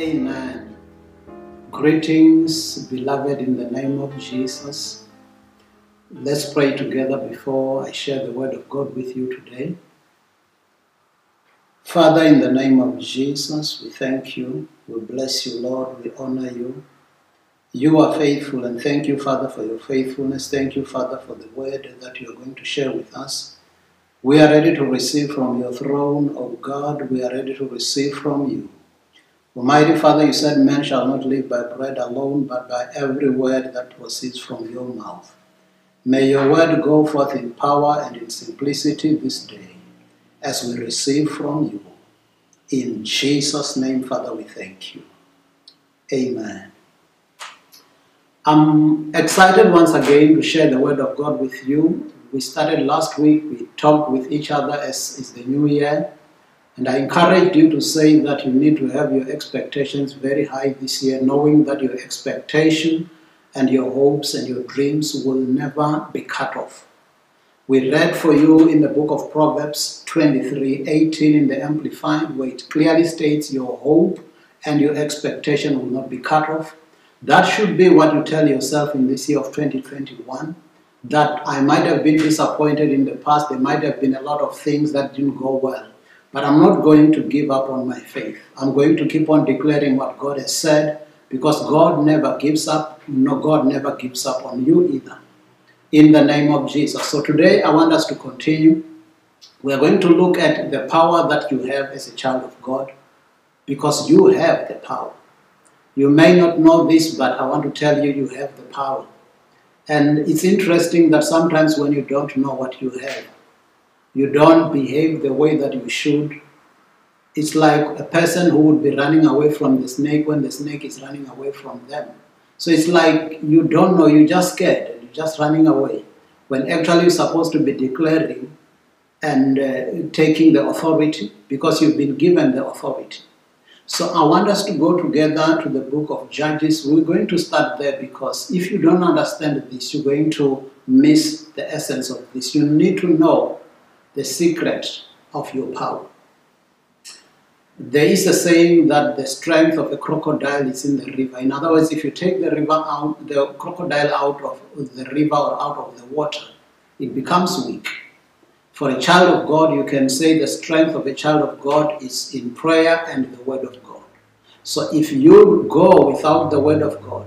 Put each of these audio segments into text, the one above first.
Amen. Greetings, beloved, in the name of Jesus. Let's pray together before I share the word of God with you today. Father, in the name of Jesus, we thank you. We bless you, Lord. We honor you. You are faithful, and thank you, Father, for your faithfulness. Thank you, Father, for the word that you are going to share with us. We are ready to receive from your throne, O God. We are ready to receive from you. Almighty Father, you said, Man shall not live by bread alone, but by every word that proceeds from your mouth. May your word go forth in power and in simplicity this day as we receive from you. In Jesus' name, Father, we thank you. Amen. I'm excited once again to share the word of God with you. We started last week, we talked with each other as is the new year. And I encourage you to say that you need to have your expectations very high this year, knowing that your expectation and your hopes and your dreams will never be cut off. We read for you in the book of Proverbs 23 18 in the Amplified, where it clearly states your hope and your expectation will not be cut off. That should be what you tell yourself in this year of 2021. That I might have been disappointed in the past, there might have been a lot of things that didn't go well. But I'm not going to give up on my faith. I'm going to keep on declaring what God has said because God never gives up. No, God never gives up on you either. In the name of Jesus. So today I want us to continue. We are going to look at the power that you have as a child of God because you have the power. You may not know this, but I want to tell you, you have the power. And it's interesting that sometimes when you don't know what you have, you don't behave the way that you should. It's like a person who would be running away from the snake when the snake is running away from them. So it's like you don't know, you're just scared, you're just running away. When actually you're supposed to be declaring and uh, taking the authority because you've been given the authority. So I want us to go together to the book of Judges. We're going to start there because if you don't understand this, you're going to miss the essence of this. You need to know the secret of your power. There is a saying that the strength of a crocodile is in the river. In other words, if you take the river out, the crocodile out of the river or out of the water, it becomes weak. For a child of God, you can say the strength of a child of God is in prayer and the word of God. So if you go without the word of God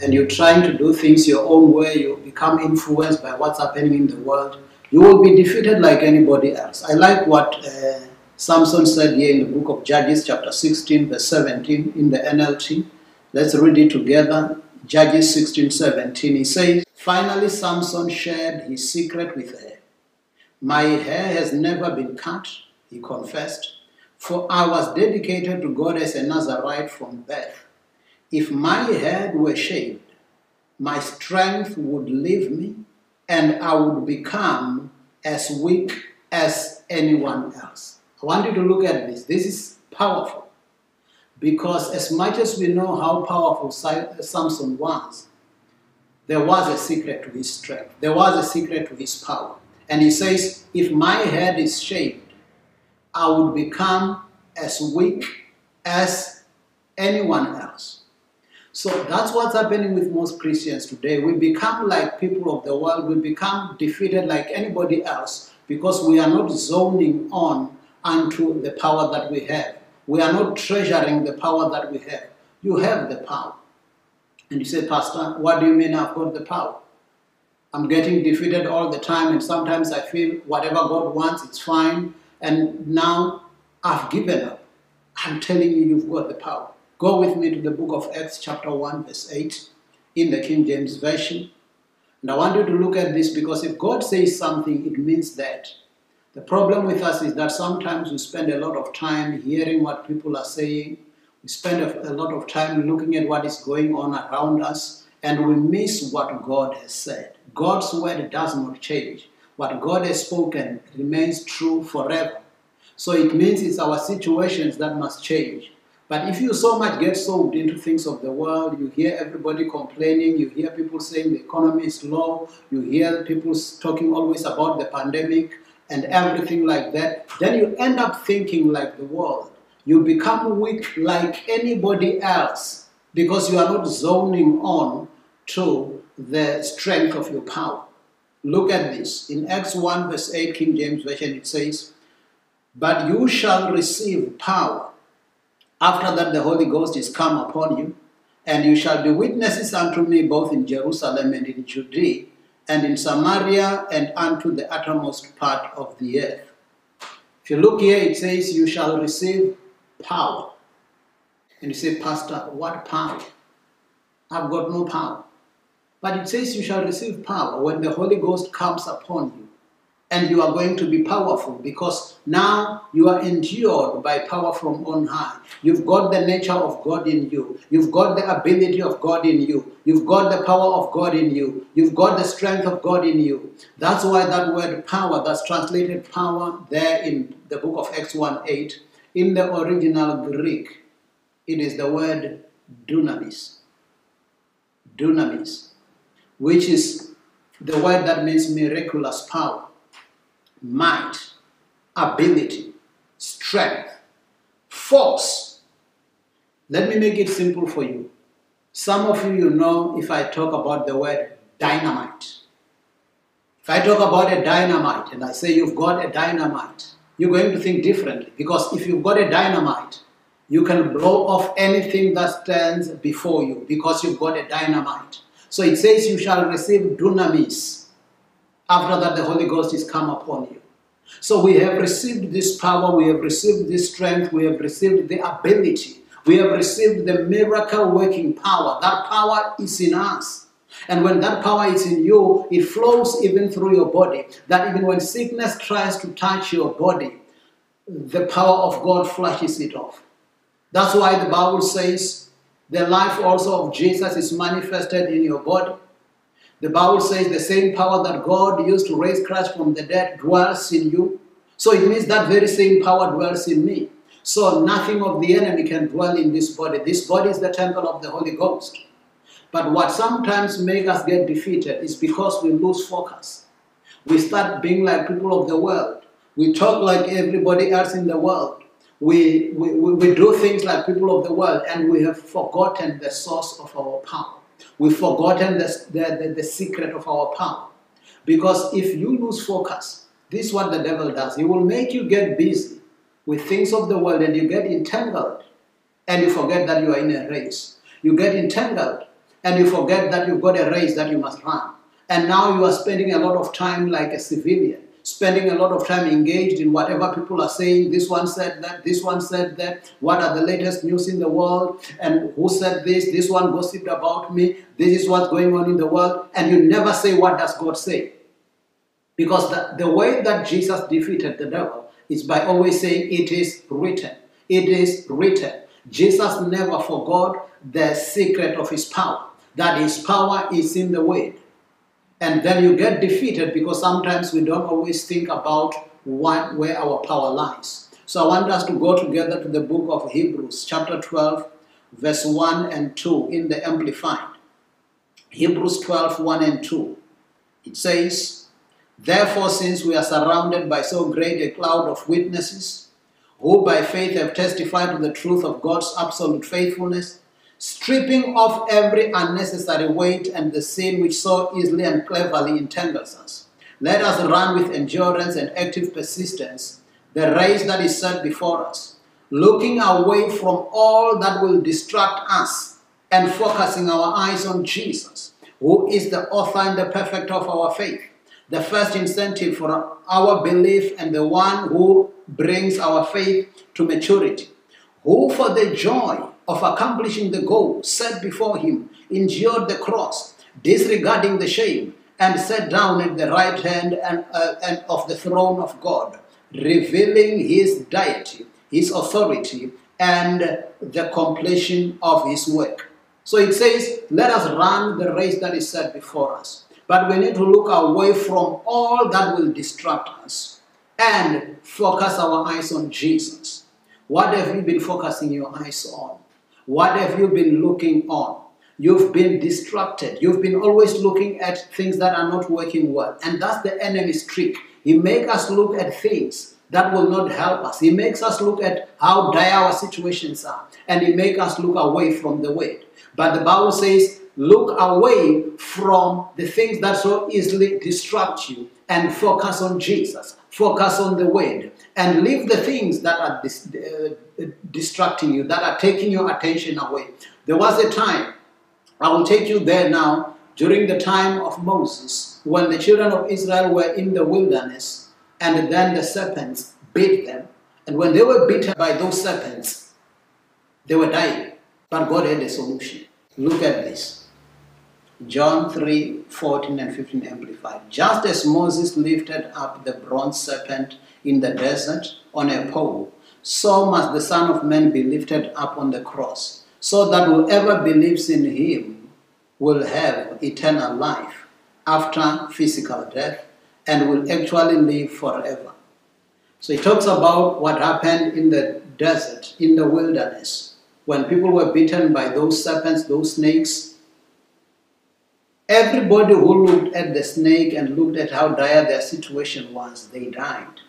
and you're trying to do things your own way, you become influenced by what's happening in the world, you will be defeated like anybody else. I like what uh, Samson said here in the book of Judges, chapter 16, verse 17, in the NLT. Let's read it together. Judges 16, 17. He says, Finally, Samson shared his secret with her. My hair has never been cut, he confessed, for I was dedicated to God as a Nazarite from birth. If my head were shaved, my strength would leave me and I would become as weak as anyone else. I want you to look at this. This is powerful because, as much as we know how powerful Samson was, there was a secret to his strength, there was a secret to his power. And he says, If my head is shaved, I would become as weak as anyone else. So that's what's happening with most Christians today. We become like people of the world, we become defeated like anybody else because we are not zoning on unto the power that we have. We are not treasuring the power that we have. You have the power. And you say, Pastor, what do you mean I've got the power? I'm getting defeated all the time, and sometimes I feel whatever God wants, it's fine. And now I've given up. I'm telling you, you've got the power. Go with me to the book of Acts, chapter 1, verse 8, in the King James Version. And I want you to look at this because if God says something, it means that. The problem with us is that sometimes we spend a lot of time hearing what people are saying. We spend a lot of time looking at what is going on around us, and we miss what God has said. God's word does not change. What God has spoken remains true forever. So it means it's our situations that must change. But if you so much get soaked into things of the world, you hear everybody complaining, you hear people saying the economy is low, you hear people talking always about the pandemic and everything like that, then you end up thinking like the world. you become weak like anybody else because you are not zoning on to the strength of your power. Look at this. In Acts 1, verse 8, King James Version, it says, But you shall receive power after that the Holy Ghost is come upon you, and you shall be witnesses unto me both in Jerusalem and in Judea and in Samaria and unto the uttermost part of the earth. If you look here, it says, You shall receive power. And you say, Pastor, what power? I've got no power. But it says, You shall receive power when the Holy Ghost comes upon you. And you are going to be powerful because now you are endured by power from on high. You've got the nature of God in you. You've got the ability of God in you. You've got the power of God in you. You've got the strength of God in you. That's why that word power, that's translated power there in the book of Acts 1 8, in the original Greek, it is the word dunamis. Dunamis, which is the word that means miraculous power, might, ability, strength, force. Let me make it simple for you. Some of you, you know, if I talk about the word dynamite. If I talk about a dynamite and I say you've got a dynamite, you're going to think differently because if you've got a dynamite, you can blow off anything that stands before you because you've got a dynamite. So it says you shall receive dunamis. After that, the Holy Ghost is come upon you. So we have received this power, we have received this strength, we have received the ability, we have received the miracle working power. That power is in us. And when that power is in you, it flows even through your body. That even when sickness tries to touch your body, the power of God flushes it off. That's why the Bible says the life also of Jesus is manifested in your body. The Bible says the same power that God used to raise Christ from the dead dwells in you. So it means that very same power dwells in me. So nothing of the enemy can dwell in this body. This body is the temple of the Holy Ghost. But what sometimes makes us get defeated is because we lose focus. We start being like people of the world. We talk like everybody else in the world. We, we, we do things like people of the world and we have forgotten the source of our power. We've forgotten the, the, the, the secret of our power. Because if you lose focus, this is what the devil does. He will make you get busy with things of the world and you get entangled and you forget that you are in a race. You get entangled and you forget that you've got a race that you must run. And now you are spending a lot of time like a civilian, spending a lot of time engaged in whatever people are saying. This one said that, this one said that. What are the latest news in the world? And who said this? This one gossiped about me. This is what's going on in the world. And you never say, What does God say? Because the, the way that Jesus defeated the devil is by always saying, It is written. It is written. Jesus never forgot the secret of his power, that his power is in the word. And then you get defeated because sometimes we don't always think about where our power lies. So I want us to go together to the book of Hebrews, chapter 12, verse 1 and 2 in the Amplified. Hebrews 12, 1 and 2. It says, Therefore, since we are surrounded by so great a cloud of witnesses, who by faith have testified to the truth of God's absolute faithfulness, stripping off every unnecessary weight and the sin which so easily and cleverly entangles us. Let us run with endurance and active persistence the race that is set before us, looking away from all that will distract us and focusing our eyes on Jesus, who is the author and the perfecter of our faith, the first incentive for our belief and the one who brings our faith to maturity, who for the joy of accomplishing the goal set before him endured the cross, disregarding the shame, and sat down at the right hand and, uh, and of the throne of God, revealing his deity, his authority, and the completion of his work. So it says, Let us run the race that is set before us. But we need to look away from all that will distract us and focus our eyes on Jesus. What have you been focusing your eyes on? What have you been looking on? You've been distracted. You've been always looking at things that are not working well. And that's the enemy's trick. He makes us look at things that will not help us. He makes us look at how dire our situations are, and He makes us look away from the word. But the Bible says, look away from the things that so easily distract you and focus on Jesus, focus on the word, and leave the things that are dis- uh, distracting you, that are taking your attention away. There was a time, I will take you there now, during the time of Moses, when the children of Israel were in the wilderness, and then the serpents bit them. And when they were bitten by those serpents, they were dying. But God had a solution. Look at this. John 3 14 and 15 amplified. Just as Moses lifted up the bronze serpent in the desert on a pole, so must the Son of Man be lifted up on the cross, so that whoever believes in him will have eternal life after physical death and will actually live forever. So he talks about what happened in the desert, in the wilderness, when people were bitten by those serpents, those snakes, Everybody who looked at the snake and looked at how dire their situation was, they died.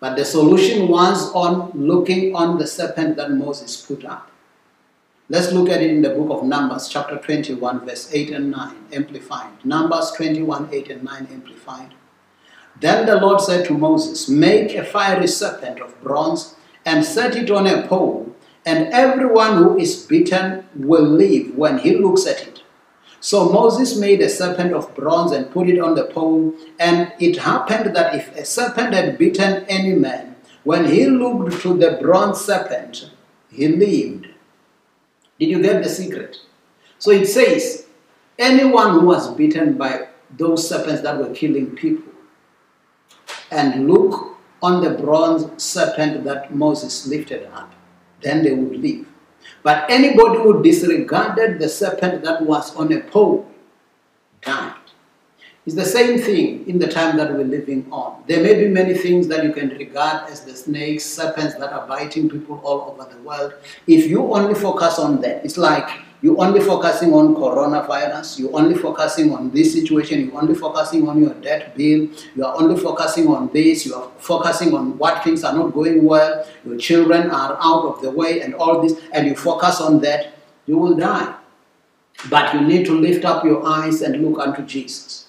But the solution was on looking on the serpent that Moses put up. Let's look at it in the book of Numbers, chapter 21, verse 8 and 9, amplified. Numbers 21, 8 and 9, amplified. Then the Lord said to Moses, Make a fiery serpent of bronze and set it on a pole, and everyone who is bitten will live when he looks at it. So Moses made a serpent of bronze and put it on the pole. And it happened that if a serpent had bitten any man, when he looked to the bronze serpent, he lived. Did you get the secret? So it says, anyone who was bitten by those serpents that were killing people, and look on the bronze serpent that Moses lifted up, then they would live. But anybody who disregarded the serpent that was on a pole died. It's the same thing in the time that we're living on. There may be many things that you can regard as the snakes, serpents that are biting people all over the world. If you only focus on that, it's like you're only focusing on coronavirus, you're only focusing on this situation, you're only focusing on your debt bill, you are only focusing on this, you are focusing on what things are not going well, your children are out of the way, and all this, and you focus on that, you will die. But you need to lift up your eyes and look unto Jesus.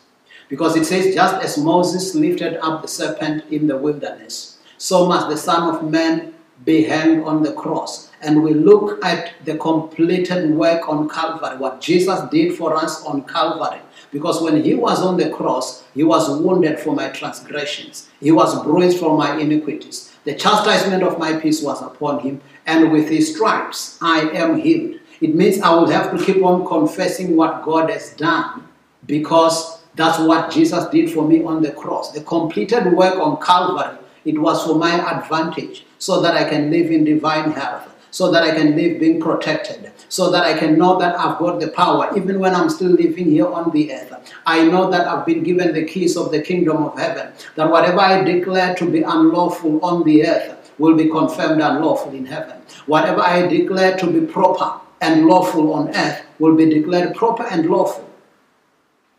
Because it says, just as Moses lifted up the serpent in the wilderness, so must the Son of Man be hanged on the cross. And we look at the completed work on Calvary, what Jesus did for us on Calvary. Because when he was on the cross, he was wounded for my transgressions, he was bruised for my iniquities. The chastisement of my peace was upon him, and with his stripes I am healed. It means I will have to keep on confessing what God has done because that's what Jesus did for me on the cross. The completed work on Calvary, it was for my advantage so that I can live in divine health, so that I can live being protected, so that I can know that I've got the power even when I'm still living here on the earth. I know that I've been given the keys of the kingdom of heaven, that whatever I declare to be unlawful on the earth will be confirmed unlawful in heaven. Whatever I declare to be proper and lawful on earth will be declared proper and lawful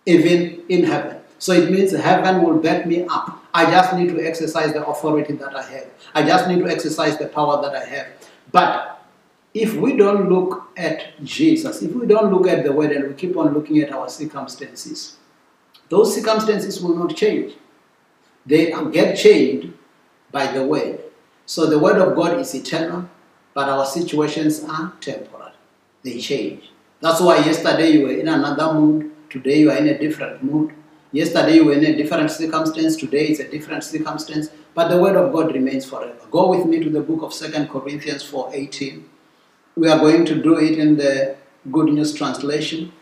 even in heaven. So it means heaven will back me up. I just need to exercise the authority that I have. I just need to exercise the power that I have. But if we don't look at Jesus, if we don't look at the word and we keep on looking at our circumstances, those circumstances will not change. They get changed by the word. So the word of God is eternal, but our situations are temporal. They change. That's why yesterday you were in another mood, today you are in a different mood. Yesterday you were in a different circumstance, today it's a different circumstance, but the word of God remains forever. Go with me to the book of Second Corinthians 4:18. We are going to do it in the Good News translation.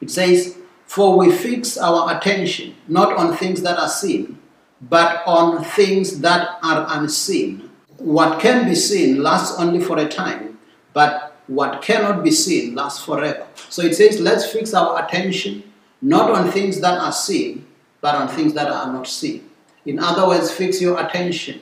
It says, For we fix our attention not on things that are seen, but on things that are unseen. What can be seen lasts only for a time, but what cannot be seen lasts forever. So it says, Let's fix our attention not on things that are seen, but on things that are not seen. In other words, fix your attention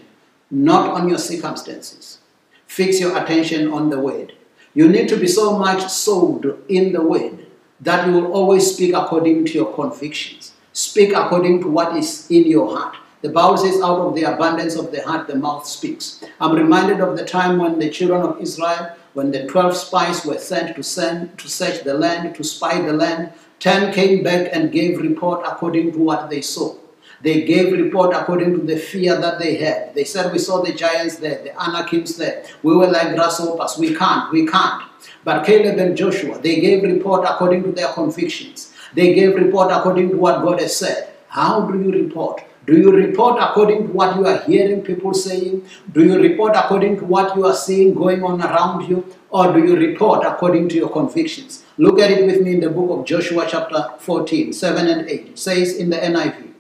not on your circumstances. Fix your attention on the word. You need to be so much soaked in the word that you will always speak according to your convictions. Speak according to what is in your heart. The Bible says, out of the abundance of the heart, the mouth speaks. I'm reminded of the time when the children of Israel, when the 12 spies were sent to send to search the land, to spy the land, 10 came back and gave report according to what they saw. They gave report according to the fear that they had. They said, We saw the giants there, the Anakims there. We were like grasshoppers. We can't, we can't. But Caleb and Joshua, they gave report according to their convictions. They gave report according to what God has said. How do you report? Do you report according to what you are hearing people saying? Do you report according to what you are seeing going on around you? Or do you report according to your convictions? Look at it with me in the book of Joshua, chapter 14, 7 and 8. It says in the NIV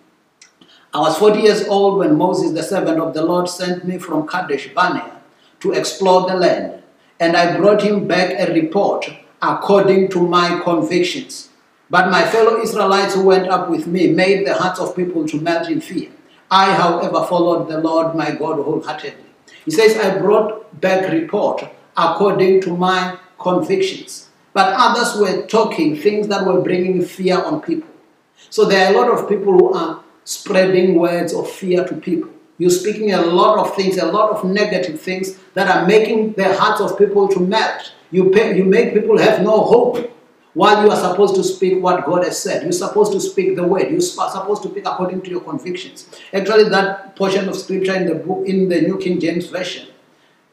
I was 40 years old when Moses, the servant of the Lord, sent me from Kadesh Barnea to explore the land, and I brought him back a report according to my convictions. But my fellow Israelites who went up with me made the hearts of people to melt in fear. I, however, followed the Lord my God wholeheartedly. He says, I brought back report according to my convictions. But others were talking things that were bringing fear on people. So there are a lot of people who are spreading words of fear to people. You're speaking a lot of things, a lot of negative things that are making the hearts of people to melt. You, pay, you make people have no hope while you are supposed to speak what God has said. You're supposed to speak the word. You're supposed to speak according to your convictions. Actually, that portion of scripture in the book in the New King James Version,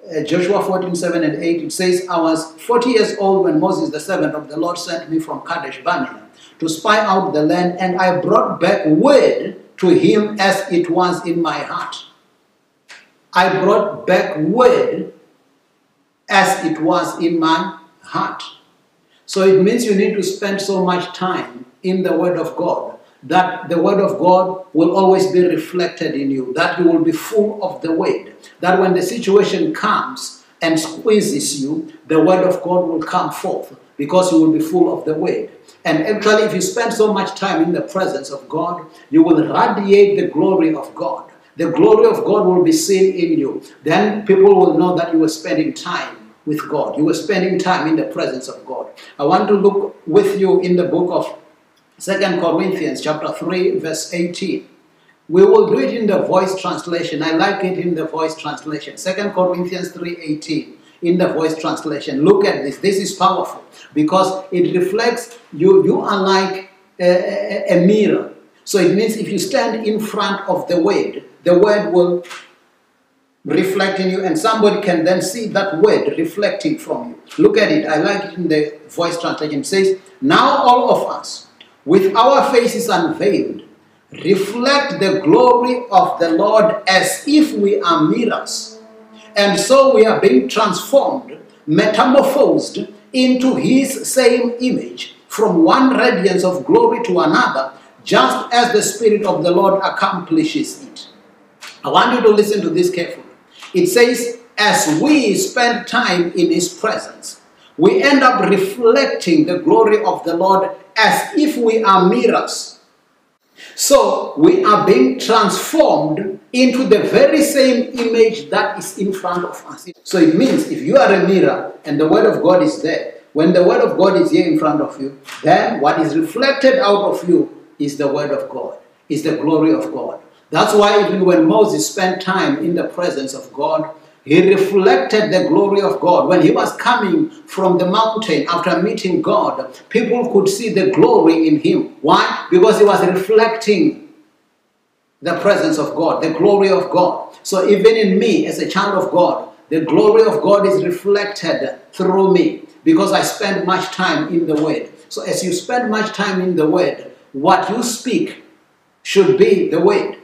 uh, Joshua 14, 7 and 8, it says, I was 40 years old when Moses, the servant of the Lord, sent me from Kadesh Barnea to spy out the land, and I brought back word to him as it was in my heart. I brought back word as it was in my heart. So it means you need to spend so much time in the Word of God that the Word of God will always be reflected in you, that you will be full of the Word, that when the situation comes and squeezes you, the Word of God will come forth because you will be full of the Word. And actually, if you spend so much time in the presence of God, you will radiate the glory of God. The glory of God will be seen in you. Then people will know that you were spending time with God. You were spending time in the presence of God. I want to look with you in the book of Second Corinthians chapter 3 verse 18. We will do it in the voice translation. I like it in the voice translation. Second Corinthians 3:18 in the voice translation. Look at this. This is powerful because it reflects you. You are like a, a, mirror. So it means if you stand in front of the word, the word will reflect in you, and somebody can then see that word reflecting from you. Look at it. I like it in the voice translation. It says, Now all of us, with our faces unveiled, reflect the glory of the Lord as if we are mirrors and so we are being transformed, metamorphosed into His same image from one radiance of glory to another, just as the Spirit of the Lord accomplishes it. I want you to listen to this carefully. It says, as we spend time in His presence, we end up reflecting the glory of the Lord as if we are mirrors so we are being transformed into the very same image that is in front of us. So it means if you are a mirror and the Word of God is there, when the Word of God is here in front of you, then what is reflected out of you is the Word of God, is the glory of God. That's why even when Moses spent time in the presence of God, he reflected the glory of God. When he was coming from the mountain after meeting God, people could see the glory in him. Why? Because he was reflecting the presence of God, the glory of God. So even in me, as a child of God, the glory of God is reflected through me because I spend much time in the Word. So as you spend much time in the Word, what you speak should be the Word.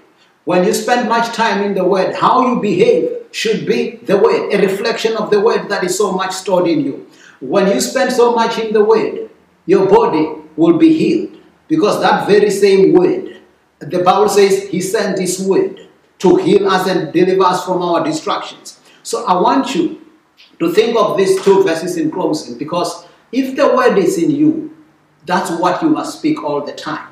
When you spend much time in the Word, how you behave should be the word, a reflection of the word that is so much stored in you. When you spend so much in the word, your body will be healed because that very same word, the Bible says he sent this word to heal us and deliver us from our distractions. So I want you to think of these two verses in closing because if the word is in you, that's what you must speak all the time.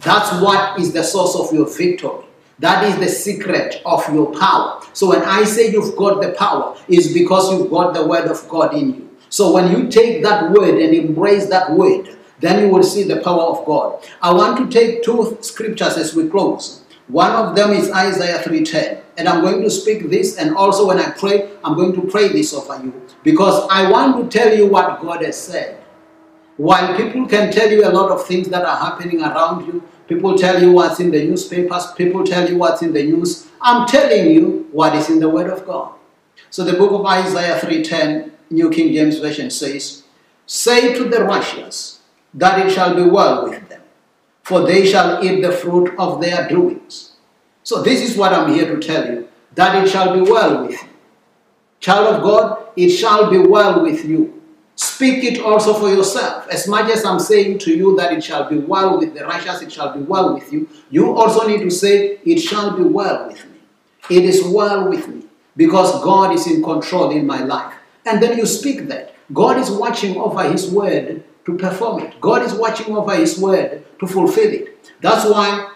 That's what is the source of your victory. That is the secret of your power. So when I say you've got the power, it's because you've got the word of God in you. So when you take that word and embrace that word, then you will see the power of God. I want to take two scriptures as we close. One of them is Isaiah 3:10. And I'm going to speak this, and also when I pray, I'm going to pray this over you because I want to tell you what God has said. While people can tell you a lot of things that are happening around you, people tell you what's in the newspapers, people tell you what's in the news, I'm telling you what is in the Word of God. So the book of Isaiah 3:10, New King James Version says, Say to the righteous that it shall be well with them, for they shall eat the fruit of their doings. So this is what I'm here to tell you, that it shall be well with you. Child of God, it shall be well with you. Speak it also for yourself. As much as I'm saying to you that it shall be well with the righteous, it shall be well with you, you also need to say, It shall be well with me. It is well with me because God is in control in my life. And then you speak that. God is watching over His word to perform it. God is watching over His word to fulfill it. That's why,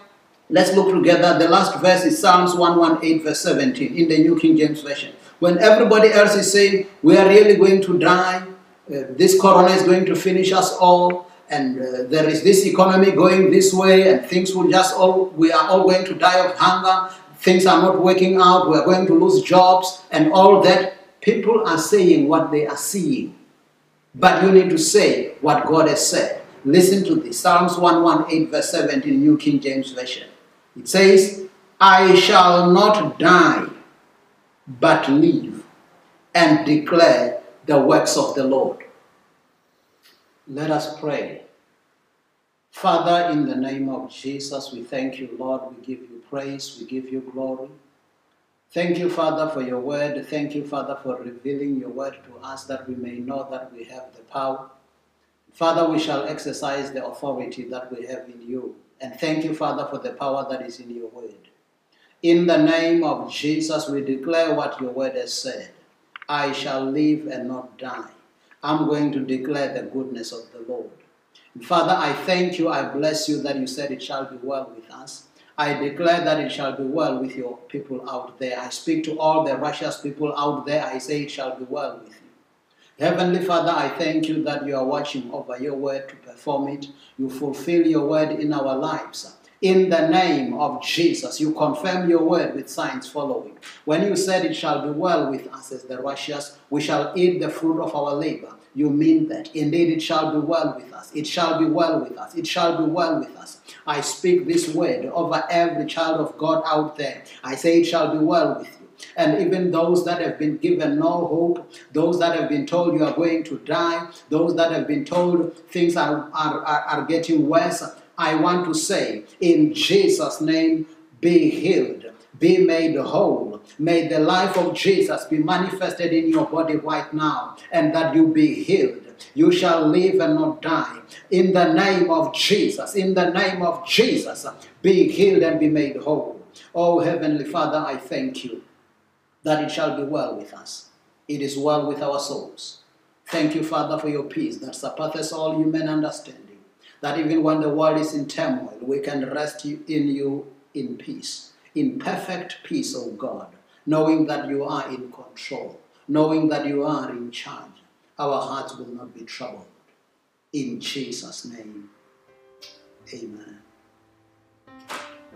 let's look together. The last verse is Psalms 118, verse 17 in the New King James Version. When everybody else is saying, We are really going to die, this corona is going to finish us all, and uh, there is this economy going this way, and things will just all, we are all going to die of hunger, things are not working out, we are going to lose jobs, and all that. People are saying what they are seeing. But you need to say what God has said. Listen to this Psalms 118, verse 17, New King James Version. It says, I shall not die, but live and declare the works of the Lord. Let us pray. Father, in the name of Jesus, we thank you, Lord. We give you praise, we give you glory. Thank you, Father, for your word. Thank you, Father, for revealing your word to us that we may know that we have the power. Father, we shall exercise the authority that we have in you. And thank you, Father, for the power that is in your word. In the name of Jesus, we declare what your word has said. I shall live and not die. I'm going to declare the goodness of the Lord. Father, I thank you. I bless you that you said it shall be well with us. I declare that it shall be well with your people out there. I speak to all the righteous people out there. I say it shall be well with you. Heavenly Father, I thank you that you are watching over your word to perform it. You fulfill your word in our lives. In the name of Jesus, you confirm your word with signs following. When you said it shall be well with us as the righteous, we shall eat the fruit of our labor. You mean that. Indeed, it shall be well with us. It shall be well with us. It shall be well with us. I speak this word over every child of God out there. I say it shall be well with you. And even those that have been given no hope, those that have been told you are going to die, those that have been told things are, are, are, are getting worse, I want to say, in Jesus' name, be healed, be made whole. May the life of Jesus be manifested in your body right now, and that you be healed. You shall live and not die. In the name of Jesus, in the name of Jesus, be healed and be made whole. Oh, Heavenly Father, I thank you that it shall be well with us. It is well with our souls. Thank you, Father, for your peace that surpasses all human understanding. That even when the world is in turmoil, we can rest in you in peace, in perfect peace, O God, knowing that you are in control, knowing that you are in charge. Our hearts will not be troubled. In Jesus' name, amen.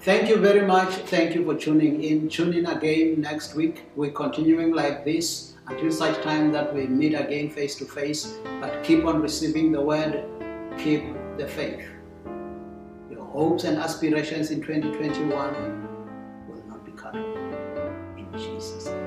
Thank you very much. Thank you for tuning in. Tune in again next week. We're continuing like this until such time that we meet again face to face. But keep on receiving the word, keep the faith. Your hopes and aspirations in 2021 will not be cut off. In Jesus' name.